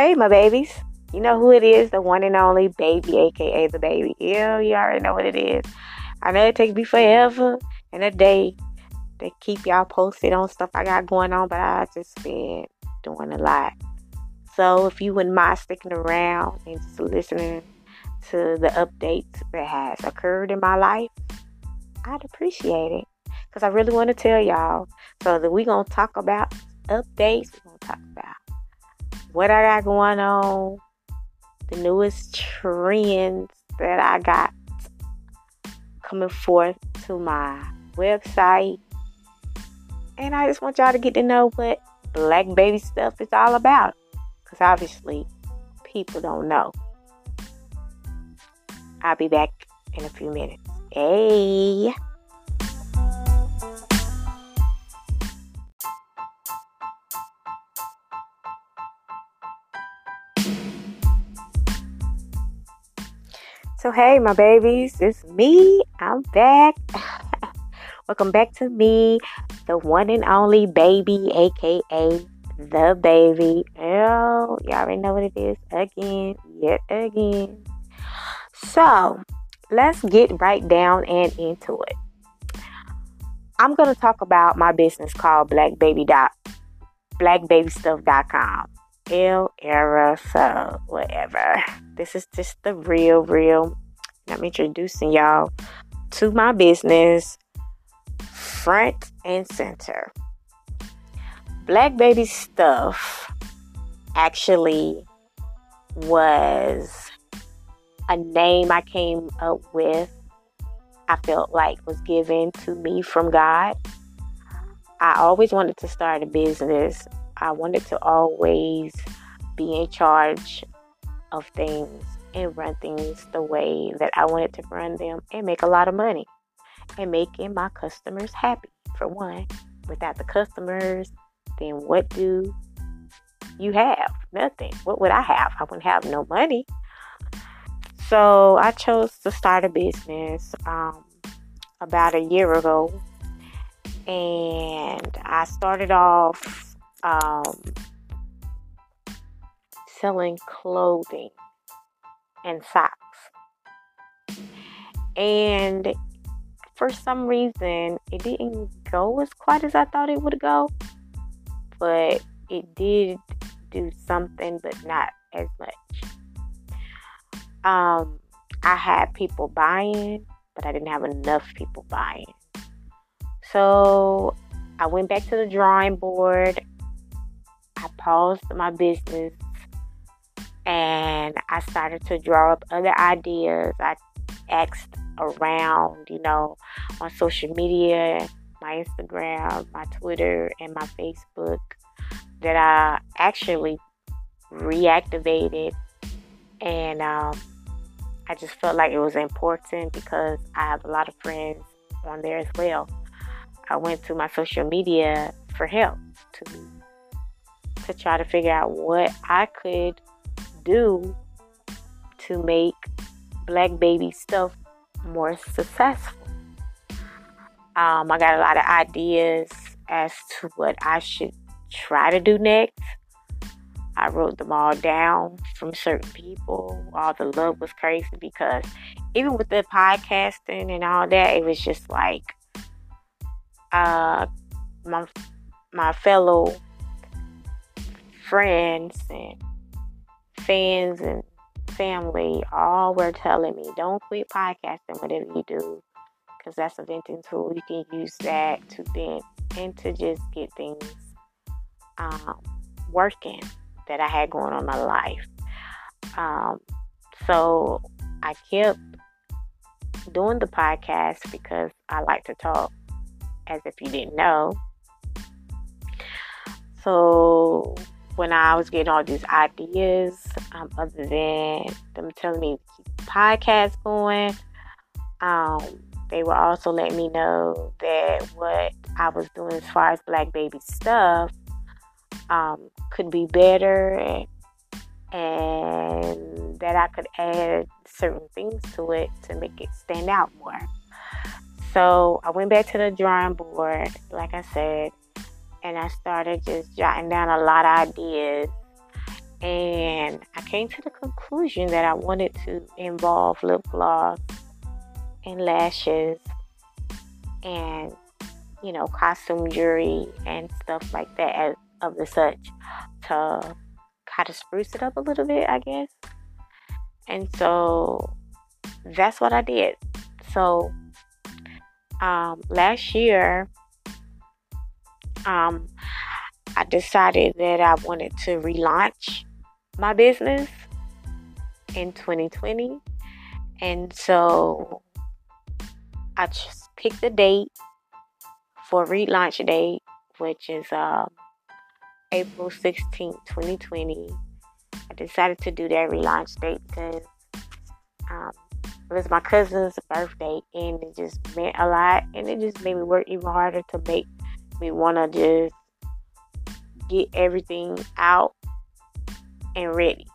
Hey, my babies. You know who it is, the one and only baby, aka the baby. Yeah, you already know what it is. I know it takes me forever and a day to keep y'all posted on stuff I got going on, but I just been doing a lot. So if you wouldn't mind sticking around and just listening to the updates that has occurred in my life, I'd appreciate it. Because I really want to tell y'all. So that we gonna talk about updates. We're gonna talk about what I got going on, the newest trends that I got coming forth to my website. And I just want y'all to get to know what black baby stuff is all about. Because obviously, people don't know. I'll be back in a few minutes. Hey. So, hey, my babies, it's me. I'm back. Welcome back to me, the one and only baby, aka the baby. Oh, y'all already know what it is again, yet again. So, let's get right down and into it. I'm going to talk about my business called Black Baby dot blacbabistuff.com. L era, so whatever. This is just the real, real. I'm introducing y'all to my business front and center. Black Baby Stuff actually was a name I came up with. I felt like was given to me from God. I always wanted to start a business I wanted to always be in charge of things and run things the way that I wanted to run them and make a lot of money and making my customers happy. For one, without the customers, then what do you have? Nothing. What would I have? I wouldn't have no money. So I chose to start a business um, about a year ago. And I started off um, selling clothing and socks. And for some reason, it didn't go as quite as I thought it would go, but it did do something, but not as much. Um, I had people buying, but I didn't have enough people buying. So I went back to the drawing board I paused my business and I started to draw up other ideas. I asked around, you know, on social media, my Instagram, my Twitter, and my Facebook that I actually reactivated. And um, I just felt like it was important because I have a lot of friends on there as well. I went to my social media for help to to try to figure out what I could do to make black baby stuff more successful. Um, I got a lot of ideas as to what I should try to do next. I wrote them all down from certain people. All the love was crazy because even with the podcasting and all that, it was just like uh, my my fellow friends and fans and family all were telling me don't quit podcasting whatever you do because that's a venting tool. You can use that to vent and to just get things um, working that i had going on my life. Um, so i kept doing the podcast because i like to talk as if you didn't know. So when I was getting all these ideas, um, other than them telling me to keep the podcast going, um, they were also letting me know that what I was doing as far as Black Baby stuff um, could be better and, and that I could add certain things to it to make it stand out more. So I went back to the drawing board, like I said, and I started just jotting down a lot of ideas. And I came to the conclusion that I wanted to involve lip gloss and lashes and, you know, costume jewelry and stuff like that as, of the such to kind of spruce it up a little bit, I guess. And so that's what I did. So um, last year, um, I decided that I wanted to relaunch my business in 2020. And so I just picked a date for relaunch date, which is uh, April 16th, 2020. I decided to do that relaunch date because um, it was my cousin's birthday and it just meant a lot and it just made me work even harder to make me want to just get everything out and ready.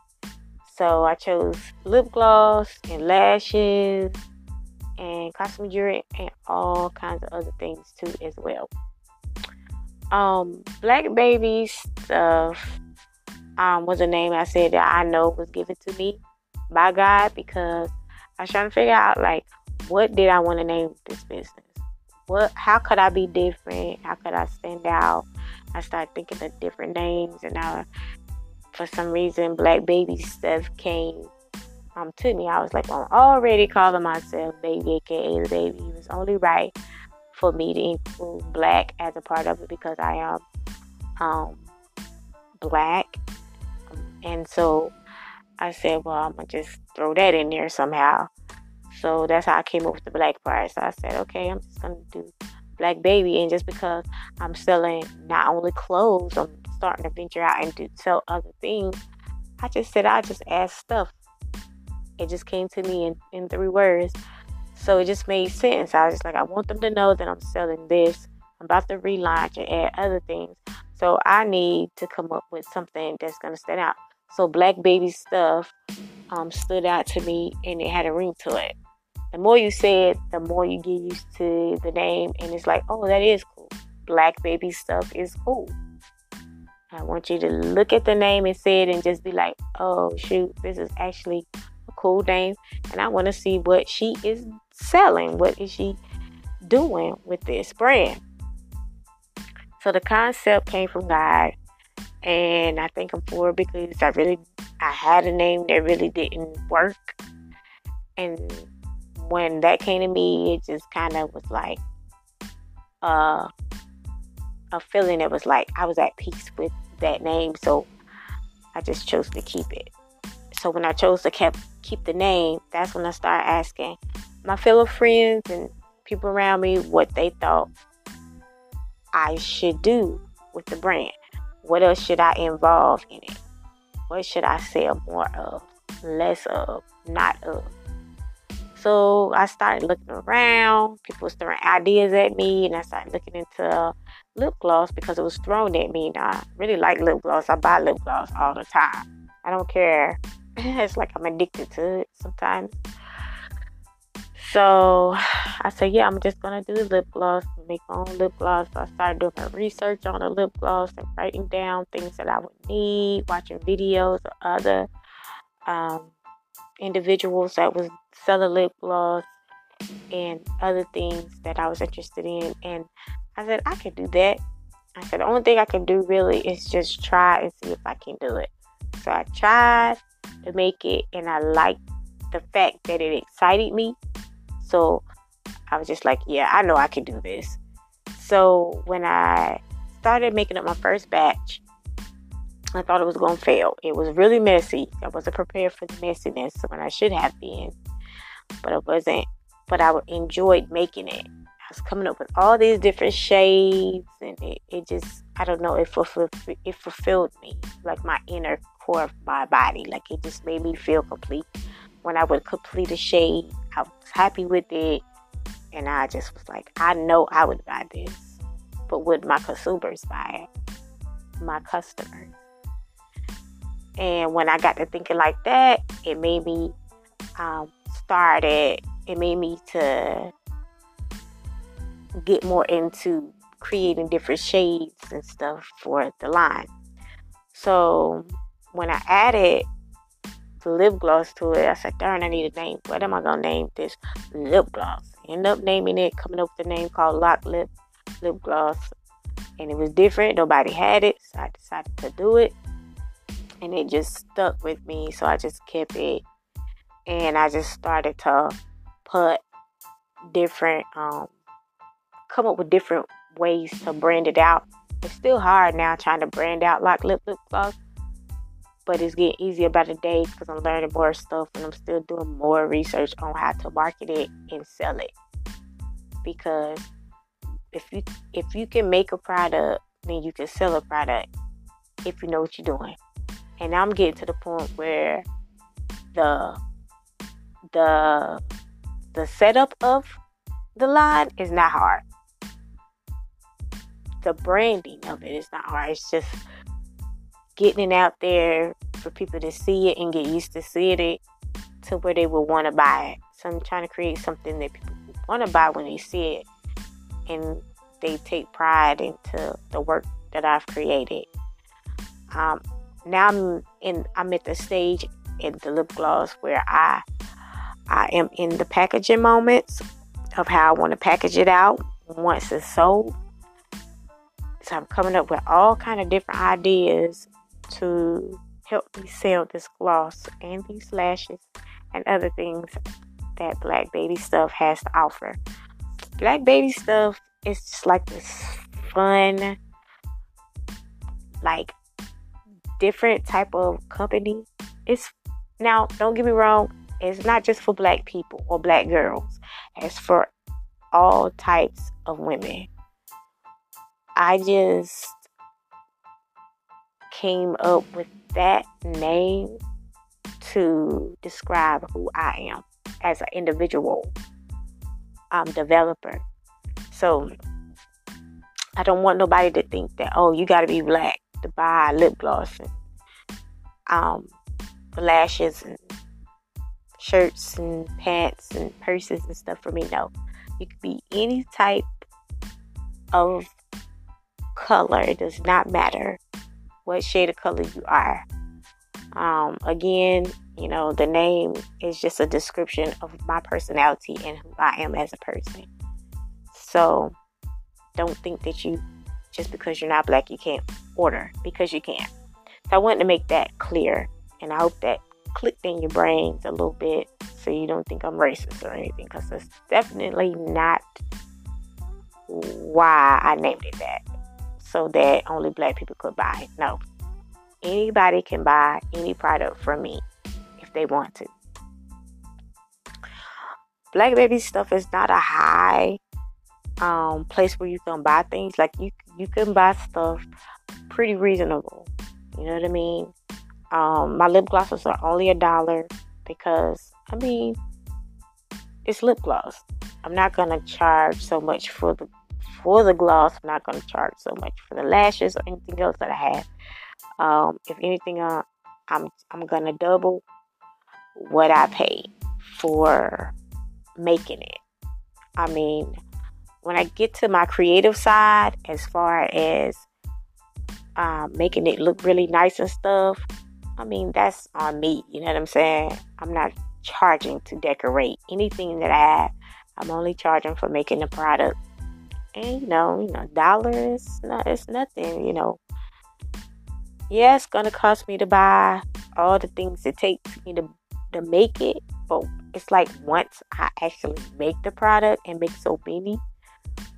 So I chose lip gloss and lashes and costume jewelry and all kinds of other things too as well. Um, Black Baby stuff um, was a name I said that I know was given to me by God because I was trying to figure out like what did I want to name this business? What how could I be different? How could I stand out? I started thinking of different names and I for some reason black baby stuff came um to me. I was like, well, I'm already calling myself baby aka the baby. It was only right for me to include black as a part of it because I am um black. and so I said, well, I'm gonna just throw that in there somehow. So that's how I came up with the black part. So I said, okay, I'm just gonna do black baby, and just because I'm selling not only clothes, I'm starting to venture out and do sell other things. I just said I just add stuff. It just came to me in, in three words. So it just made sense. I was just like, I want them to know that I'm selling this. I'm about to relaunch and add other things. So I need to come up with something that's gonna stand out. So Black Baby stuff um, stood out to me and it had a ring to it. The more you say it, the more you get used to the name, and it's like, oh, that is cool. Black Baby stuff is cool. I want you to look at the name and say it and just be like, oh, shoot, this is actually a cool name. And I want to see what she is selling. What is she doing with this brand? So the concept came from God and I thank him for it because I really I had a name that really didn't work, and when that came to me, it just kind of was like uh, a feeling that was like I was at peace with that name, so I just chose to keep it. So when I chose to keep keep the name, that's when I started asking my fellow friends and people around me what they thought I should do with the brand. What else should I involve in it? What should I sell more of, less of, not of? So I started looking around. People was throwing ideas at me, and I started looking into lip gloss because it was thrown at me. And I really like lip gloss. I buy lip gloss all the time. I don't care. it's like I'm addicted to it sometimes. So I said, yeah, I'm just gonna do lip gloss, make my own lip gloss. So I started doing my research on the lip gloss and writing down things that I would need, watching videos of other um, individuals that was selling lip gloss and other things that I was interested in. And I said, I can do that. I said, the only thing I can do really is just try and see if I can do it. So I tried to make it, and I liked the fact that it excited me so I was just like, yeah, I know I can do this. So when I started making up my first batch, I thought it was going to fail. It was really messy. I wasn't prepared for the messiness when I should have been, but it wasn't. But I enjoyed making it. I was coming up with all these different shades, and it, it just, I don't know, it, fulfilled, it fulfilled me, like my inner core of my body. Like it just made me feel complete when I would complete a shade. I was happy with it. And I just was like, I know I would buy this. But would my consumers buy it? My customers. And when I got to thinking like that, it made me um, started, it made me to get more into creating different shades and stuff for the line. So when I added the lip gloss to it, I said, darn, I need a name. What am I gonna name this lip gloss? End up naming it, coming up with a name called Lock Lip Lip Gloss. And it was different. Nobody had it. So I decided to do it. And it just stuck with me. So I just kept it. And I just started to put different um come up with different ways to brand it out. It's still hard now trying to brand out like lip lip gloss, but it's getting easier by the day because I'm learning more stuff and I'm still doing more research on how to market it and sell it. Because if you if you can make a product, then you can sell a product if you know what you're doing. And I'm getting to the point where the the the setup of the line is not hard the branding of it is not hard. It's just getting it out there for people to see it and get used to seeing it to where they will want to buy it. So I'm trying to create something that people want to buy when they see it and they take pride into the work that I've created. Um, now I'm in I'm at the stage in the lip gloss where I I am in the packaging moments of how I want to package it out once it's sold. So I'm coming up with all kind of different ideas to help me sell this gloss and these lashes and other things that Black Baby Stuff has to offer. Black Baby Stuff is just like this fun, like different type of company. It's now don't get me wrong, it's not just for black people or black girls. It's for all types of women. I just came up with that name to describe who I am as an individual um, developer. So I don't want nobody to think that oh you got to be black to buy lip gloss and um, lashes and shirts and pants and purses and stuff for me. No, you could be any type of color. It does not matter what shade of color you are. Um, again, you know, the name is just a description of my personality and who I am as a person. So don't think that you, just because you're not black, you can't order because you can't. So I wanted to make that clear, and I hope that clicked in your brains a little bit so you don't think I'm racist or anything because that's definitely not why I named it that so that only black people could buy. No. Anybody can buy any product from me if they want to. Black baby stuff is not a high um, place where you can buy things. Like you you can buy stuff pretty reasonable. You know what I mean? Um, my lip glosses are only a dollar because I mean it's lip gloss. I'm not gonna charge so much for the for the gloss. I'm not to charge so much for the lashes or anything else that I have. Um, if anything, uh, I'm I'm gonna double what I paid for making it. I mean, when I get to my creative side, as far as um, making it look really nice and stuff, I mean that's on me. You know what I'm saying? I'm not charging to decorate anything that I have. I'm only charging for making the product and you know, you know, dollars, not it's nothing, you know. Yeah, it's gonna cost me to buy all the things it takes me to to make it, but it's like once I actually make the product and make so many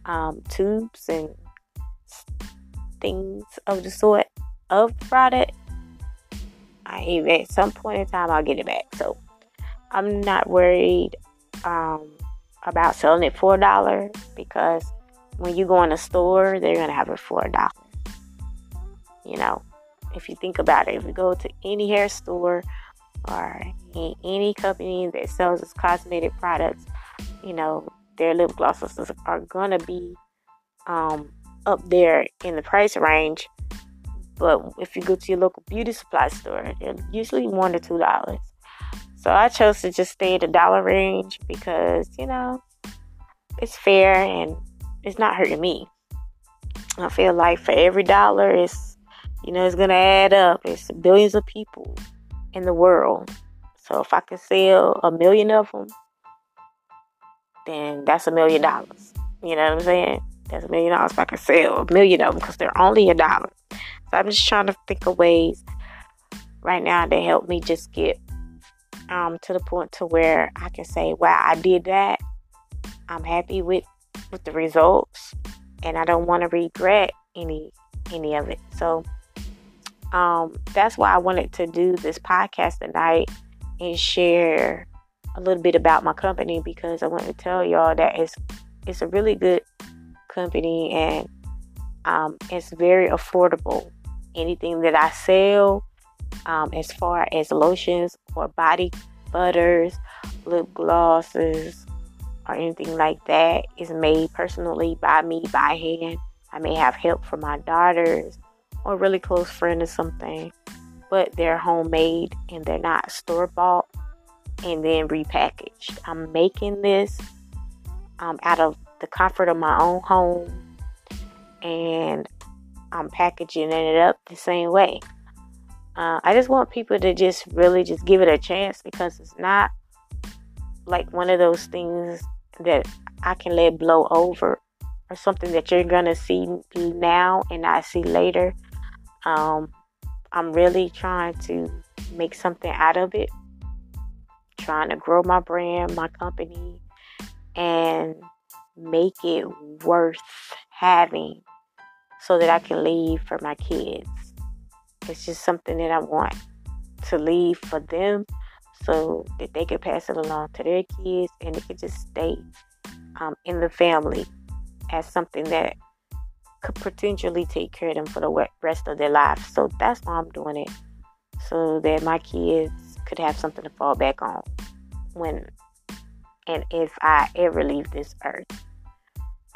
um, tubes and things of the sort of product, I at some point in time I'll get it back. So I'm not worried um, about selling it for a dollar because when you go in a store, they're gonna have it for a dollar. You know, if you think about it, if you go to any hair store or any company that sells its cosmetic products, you know, their lip glosses are gonna be um, up there in the price range. But if you go to your local beauty supply store, they're usually one to two dollars. So I chose to just stay at the dollar range because, you know, it's fair and it's not hurting me. I feel like for every dollar, it's you know, it's going to add up. It's billions of people in the world. So if I can sell a million of them, then that's a million dollars. You know what I'm saying? That's a million dollars if I can sell a million of them because they're only a dollar. So I'm just trying to think of ways right now to help me just get um, to the point to where I can say, "Wow, I did that. I'm happy with with the results, and I don't want to regret any any of it." So um, that's why I wanted to do this podcast tonight and share a little bit about my company because I want to tell y'all that it's it's a really good company and um, it's very affordable. Anything that I sell, um, as far as lotions or body butters, lip glosses, or anything like that, is made personally by me by hand. I may have help from my daughters or really close friend or something, but they're homemade and they're not store bought and then repackaged. I'm making this um, out of the comfort of my own home and I'm packaging it up the same way. Uh, I just want people to just really just give it a chance because it's not like one of those things that I can let blow over or something that you're gonna see now and not see later. Um, I'm really trying to make something out of it, trying to grow my brand, my company, and make it worth having so that I can leave for my kids. It's just something that I want to leave for them so that they can pass it along to their kids and it can just stay um, in the family as something that could potentially take care of them for the rest of their lives. So that's why I'm doing it. So that my kids could have something to fall back on when and if I ever leave this earth.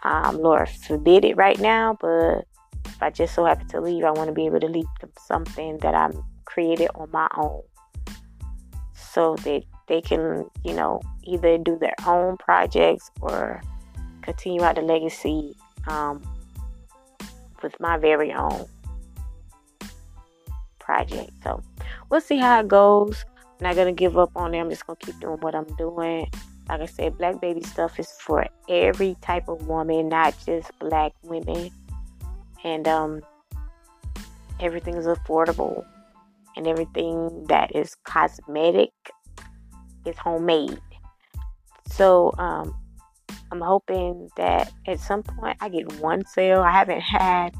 Um, Lord forbid it right now, but if I just so happen to leave, I want to be able to leave them something that I created on my own so that they can, you know, either do their own projects or continue out the legacy um, with my very own project. So we'll see how it goes. I'm not gonna give up on it. I'm just gonna keep doing what I'm doing. Like I said, black baby stuff is for every type of woman, not just black women. And um, everything is affordable, and everything that is cosmetic is homemade. So um, I'm hoping that at some point I get one sale. I haven't had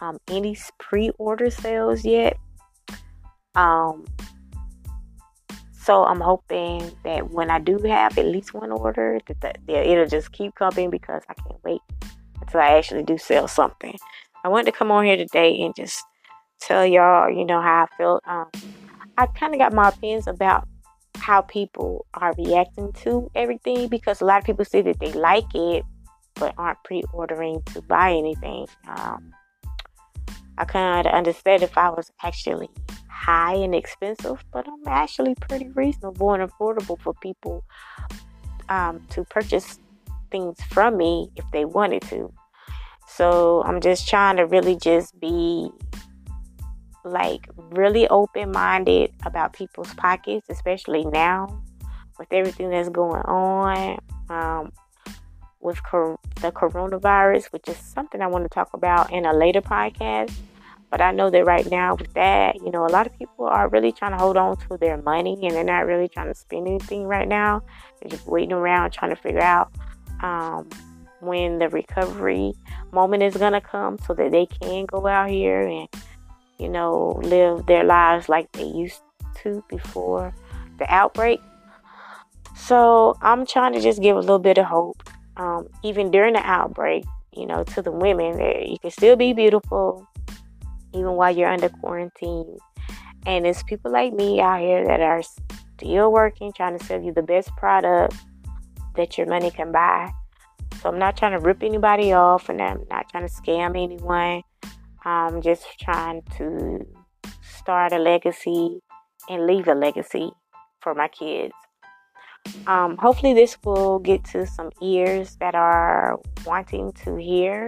um, any pre-order sales yet. Um, so I'm hoping that when I do have at least one order, that, that, it'll just keep coming because I can't wait until I actually do sell something. I wanted to come on here today and just tell y'all, you know, how I feel. Um, I kind of got my opinions about how people are reacting to everything because a lot of people say that they like it but aren't pre-ordering to buy anything. Um, I kind of understand if I was actually high and expensive, but I'm actually pretty reasonable and affordable for people um, to purchase things from me if they wanted to. So I'm just trying to really just be like really open minded about people's pockets, especially now with everything that's going on um, with cor- the coronavirus, which is something I want to talk about in a later podcast. But I know that right now, with that, you know, a lot of people are really trying to hold on to their money and they're not really trying to spend anything right now. They're just waiting around trying to figure out um, when the recovery moment is going to come so that they can go out here and you know, live their lives like they used to before the outbreak. So I'm trying to just give a little bit of hope, um, even during the outbreak, you know, to the women that you can still be beautiful even while you're under quarantine. And it's people like me out here that are still working, trying to sell you the best product that your money can buy. So I'm not trying to rip anybody off and I'm not trying to scam anyone. I'm just trying to start a legacy and leave a legacy for my kids. Um, hopefully, this will get to some ears that are wanting to hear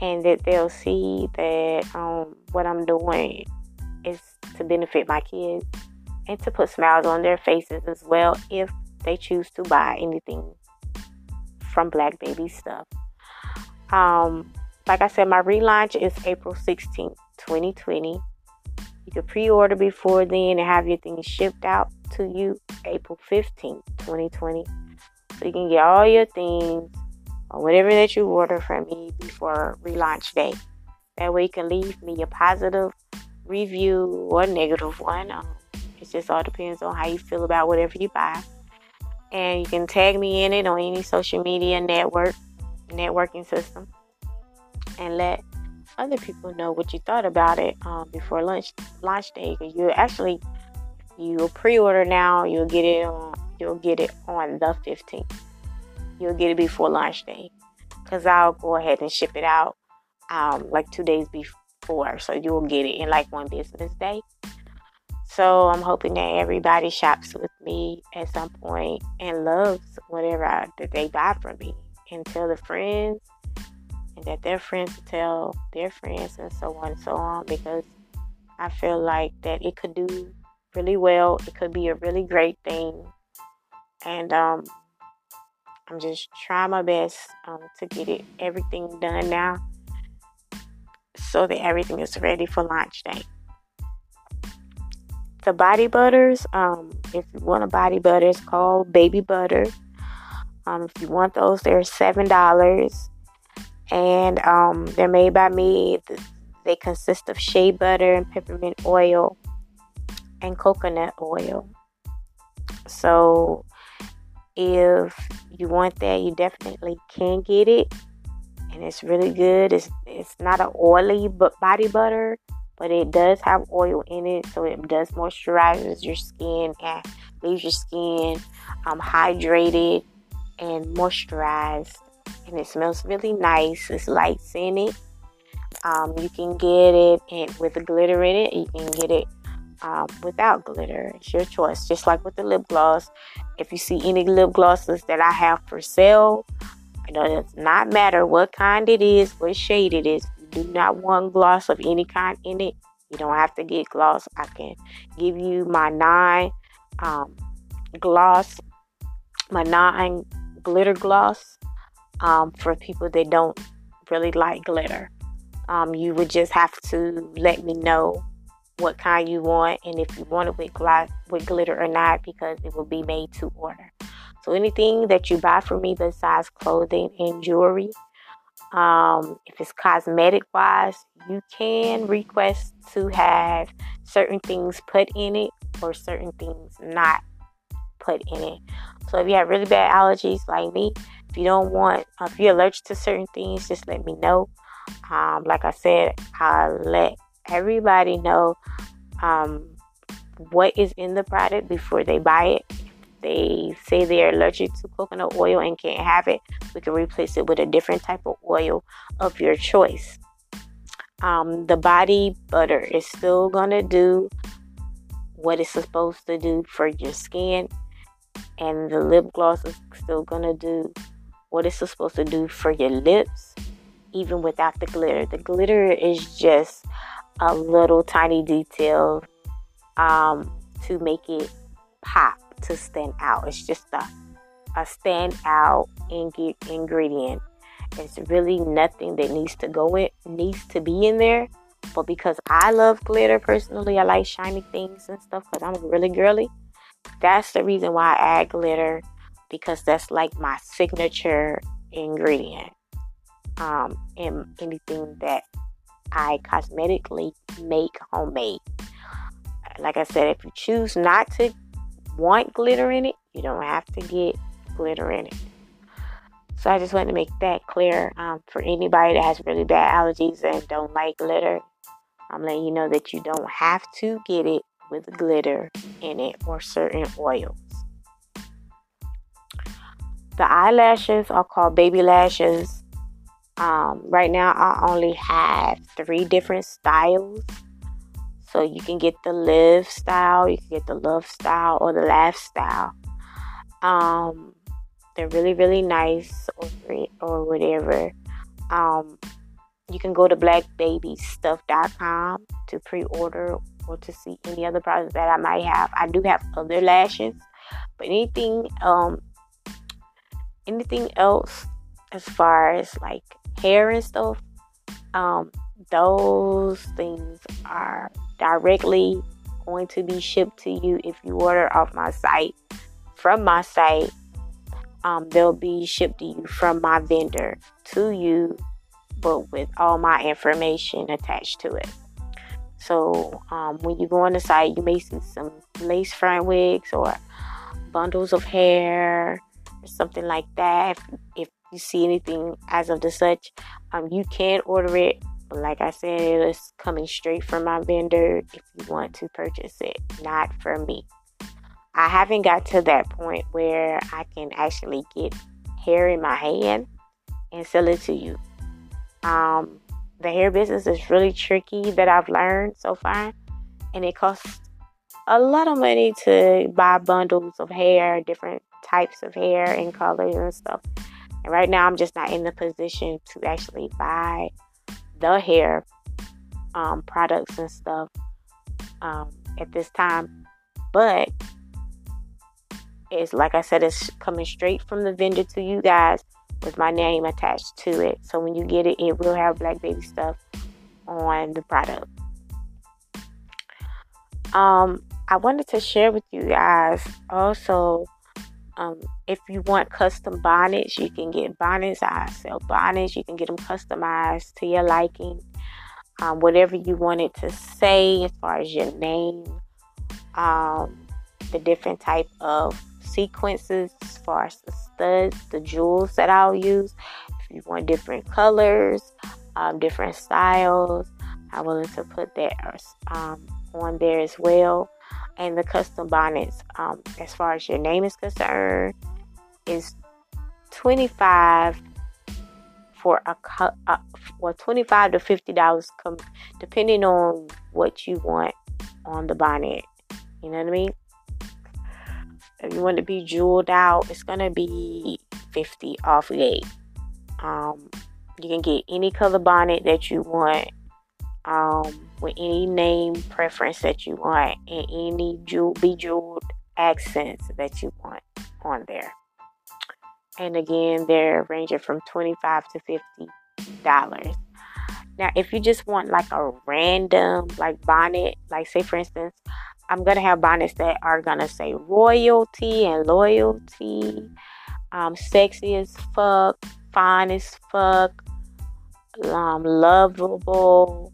and that they'll see that um, what I'm doing is to benefit my kids and to put smiles on their faces as well if they choose to buy anything from Black Baby Stuff. Um, like I said, my relaunch is April 16th, 2020. You can pre order before then and have your things shipped out to you April 15th, 2020. So you can get all your things or whatever that you order from me before relaunch day. That way you can leave me a positive review or negative one. Um, it just all depends on how you feel about whatever you buy. And you can tag me in it on any social media network, networking system, and let other people know what you thought about it um, before lunch launch day. You actually you'll pre-order now, you'll get it on you'll get it on the 15th. You'll get it before launch day, cause I'll go ahead and ship it out um, like two days before, so you'll get it in like one business day. So I'm hoping that everybody shops with me at some point and loves whatever I, that they buy from me, and tell their friends, and that their friends tell their friends, and so on and so on. Because I feel like that it could do really well. It could be a really great thing, and um, I'm just trying my best um, to get it everything done now, so that everything is ready for launch day. The body butters, um, if you want a body butter, it's called baby butter. Um, if you want those, they're seven dollars, and um, they're made by me. They consist of shea butter and peppermint oil and coconut oil. So if you want that, you definitely can get it. And it's really good. It's it's not an oily but body butter, but it does have oil in it, so it does moisturizes your skin and leaves your skin um, hydrated and moisturized. And it smells really nice. It's light scented. Um, you can get it and with the glitter in it. You can get it um, without glitter. It's your choice. Just like with the lip gloss. If you see any lip glosses that I have for sale, it does not matter what kind it is, what shade it is. Do not want gloss of any kind in it. You don't have to get gloss. I can give you my nine um, gloss, my nine glitter gloss um, for people that don't really like glitter. Um, you would just have to let me know what kind you want and if you want it with, gloss, with glitter or not because it will be made to order. So anything that you buy from me besides clothing and jewelry, um, if it's cosmetic wise, you can request to have certain things put in it or certain things not put in it. So if you have really bad allergies like me, if you don't want, uh, if you're allergic to certain things, just let me know. Um, like I said, I'll let everybody know um, what is in the product before they buy it. They say they're allergic to coconut oil and can't have it, we can replace it with a different type of oil of your choice. Um, the body butter is still gonna do what it's supposed to do for your skin, and the lip gloss is still gonna do what it's supposed to do for your lips, even without the glitter. The glitter is just a little tiny detail um, to make it pop to stand out. It's just a a stand out ing- ingredient. It's really nothing that needs to go in needs to be in there. But because I love glitter personally, I like shiny things and stuff because I'm really girly. That's the reason why I add glitter because that's like my signature ingredient um, in anything that I cosmetically make homemade. Like I said, if you choose not to want glitter in it, you don't have to get glitter in it. So I just wanted to make that clear um, for anybody that has really bad allergies and don't like glitter. I'm letting you know that you don't have to get it with glitter in it or certain oils. The eyelashes are called baby lashes. Um, right now, I only have three different styles. So you can get the live style, you can get the love style, or the laugh style. Um, they're really, really nice or, or whatever. Um, you can go to blacbabistuff.com to pre-order or to see any other products that I might have. I do have other lashes, but anything um anything else as far as like hair and stuff, um, those things are directly going to be shipped to you if you order off my site. From my site, um, they'll be shipped to you from my vendor to you, but with all my information attached to it. So um, when you go on the site, you may see some lace front wigs or bundles of hair or something like that. If, if you see anything as of the such, um, you can order it. Like I said, it is coming straight from my vendor if you want to purchase it, not from me. I haven't got to that point where I can actually get hair in my hand and sell it to you. Um, the hair business is really tricky that I've learned so far, and it costs a lot of money to buy bundles of hair, different types of hair and colors and stuff. And right now, I'm just not in the position to actually buy the hair um, products and stuff um, at this time. But it's like I said, it's coming straight from the vendor to you guys with my name attached to it. So when you get it, it will have Black Baby stuff on the product. Um, I wanted to share with you guys also um, if you want custom bonnets, you can get bonnets. I sell bonnets. You can get them customized to your liking. Um, whatever you want it to say as far as your name, um, the different type of sequences as far as the studs, the jewels that I'll use. If you want different colors, um, different styles, I'm willing to put that um, on there as well and the custom bonnets, um, as far as your name is concerned, is 25 for a cut, uh, well, 25 to 50 dollars, com- depending on what you want on the bonnet. You know what I mean? If you want to be jeweled out, it's gonna be 50 off gate. Um, you can get any color bonnet that you want. Um, with any name preference that you want and any jewel, bejeweled accents that you want on there. And again, they're ranging from 25 to 50 dollars. Now, if you just want like a random like bonnet, like say for instance, I'm gonna have bonnets that are gonna say royalty and loyalty, um, sexy as fuck, fine as fuck, um, lovable,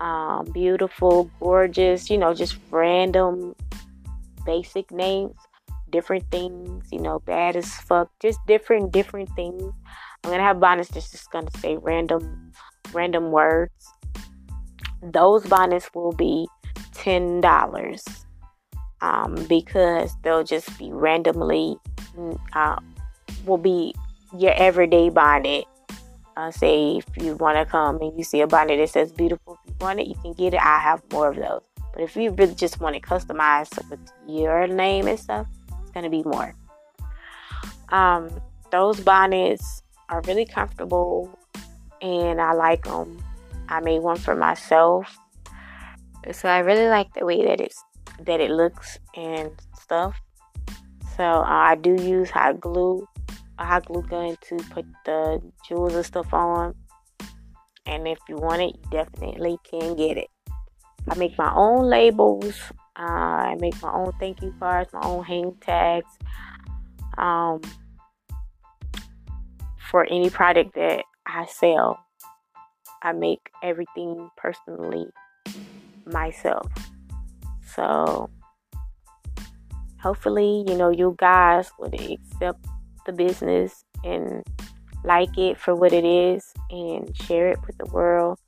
um, beautiful, gorgeous, you know, just random basic names, different things, you know, bad as fuck, just different, different things. I'm gonna have bonnets that's just gonna say random, random words. Those bonnets will be ten dollars um, because they'll just be randomly, uh, will be your everyday bonnet uh, say if you want to come and you see a bonnet that says beautiful, want it, you can get it. I have more of those. But if you really just want it customized with your name and stuff, it's to be more. Um, those bonnets are really comfortable and I like them. I made one for myself. So I really like the way that it's that it looks and stuff. So uh, I do use hot glue a hot glue gun to put the jewels and stuff on. And if you want it, you definitely can get it. I make my own labels. Uh, I make my own thank you cards, my own hang tags. Um, for any product that I sell, I make everything personally myself. So hopefully, you know, you guys would accept the business and like it for what it is and share it with the world.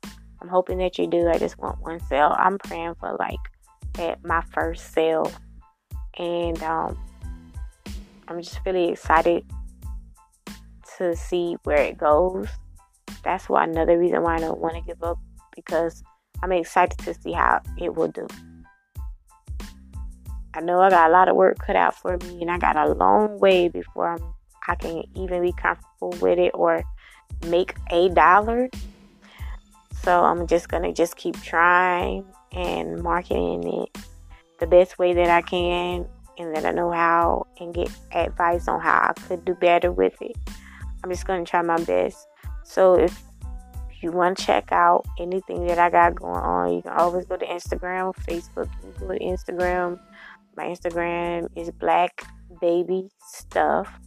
I'm hoping that you do. I just want one sale. I'm praying for like at my first sale. And um, I'm just really excited to see where it goes. That's why another reason why I don't want to give up because I'm excited to see how it will do. I know I got a lot of work cut out for me and I got a long way before I'm I can even be comfortable with it or make a dollar. So I'm just gonna just keep trying and marketing it the best way that I can and that I know how and get advice on how I could do better with it. I'm just gonna try my best. So if you want to check out anything that I got going on, you can always go to Instagram, Facebook. Go to Instagram. My Instagram is Black Baby Stuff.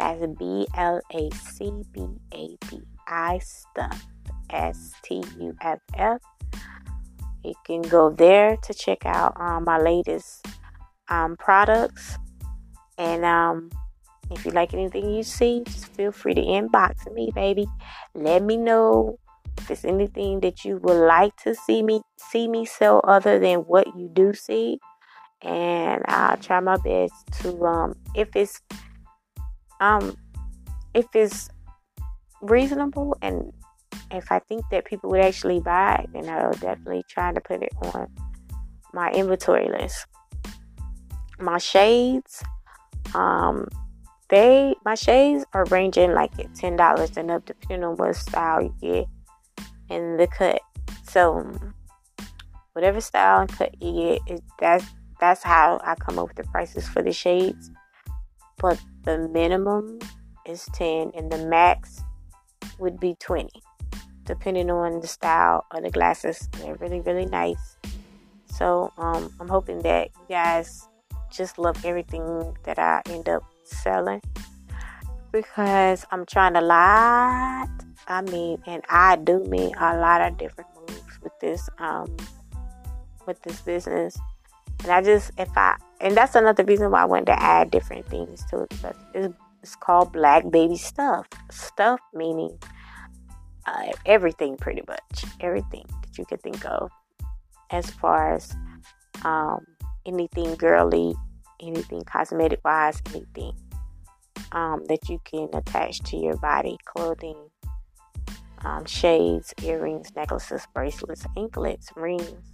That's B L A C B A B I Stuff. S T U F F. You can go there to check out um, my latest um, products. And um, if you like anything you see, just feel free to inbox me, baby. Let me know if it's anything that you would like to see me see me sell other than what you do see. And I'll try my best to um if it's um if it's reasonable and if I think that people would actually buy it, then I'll definitely try to put it on my inventory list. My shades, um, they my shades are ranging like at ten dollars and up, depending on what style you get and the cut. So whatever style and cut you get, is that's that's how I come up with the prices for the shades. But the minimum is ten, and the max would be twenty, depending on the style of the glasses. They're really really nice. So um, I'm hoping that you guys just love everything that I end up selling because I'm trying a lot. I mean, and I do mean a lot of different moves with this um with this business. And I just if I and that's another reason why I wanted to add different things to it it's, it's called BlacBabiStuff. Stuff meaning uh, everything, pretty much everything that you could think of, as far as um, anything girly, anything cosmetic wise, anything um, that you can attach to your body clothing, um, shades, earrings, necklaces, bracelets, anklets, rings,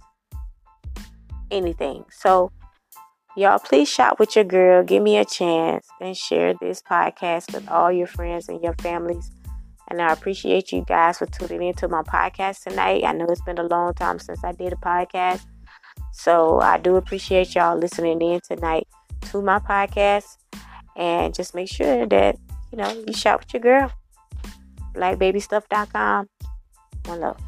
anything. So, y'all, please shop with your girl. Give me a chance and share this podcast with all your friends and your families. And I appreciate you guys for tuning into my podcast tonight. I know it's been a long time since I did a podcast. So I do appreciate y'all listening in tonight to my podcast. And just make sure that, you know, you shop with your girl. BlacBabiStuff.com. One love.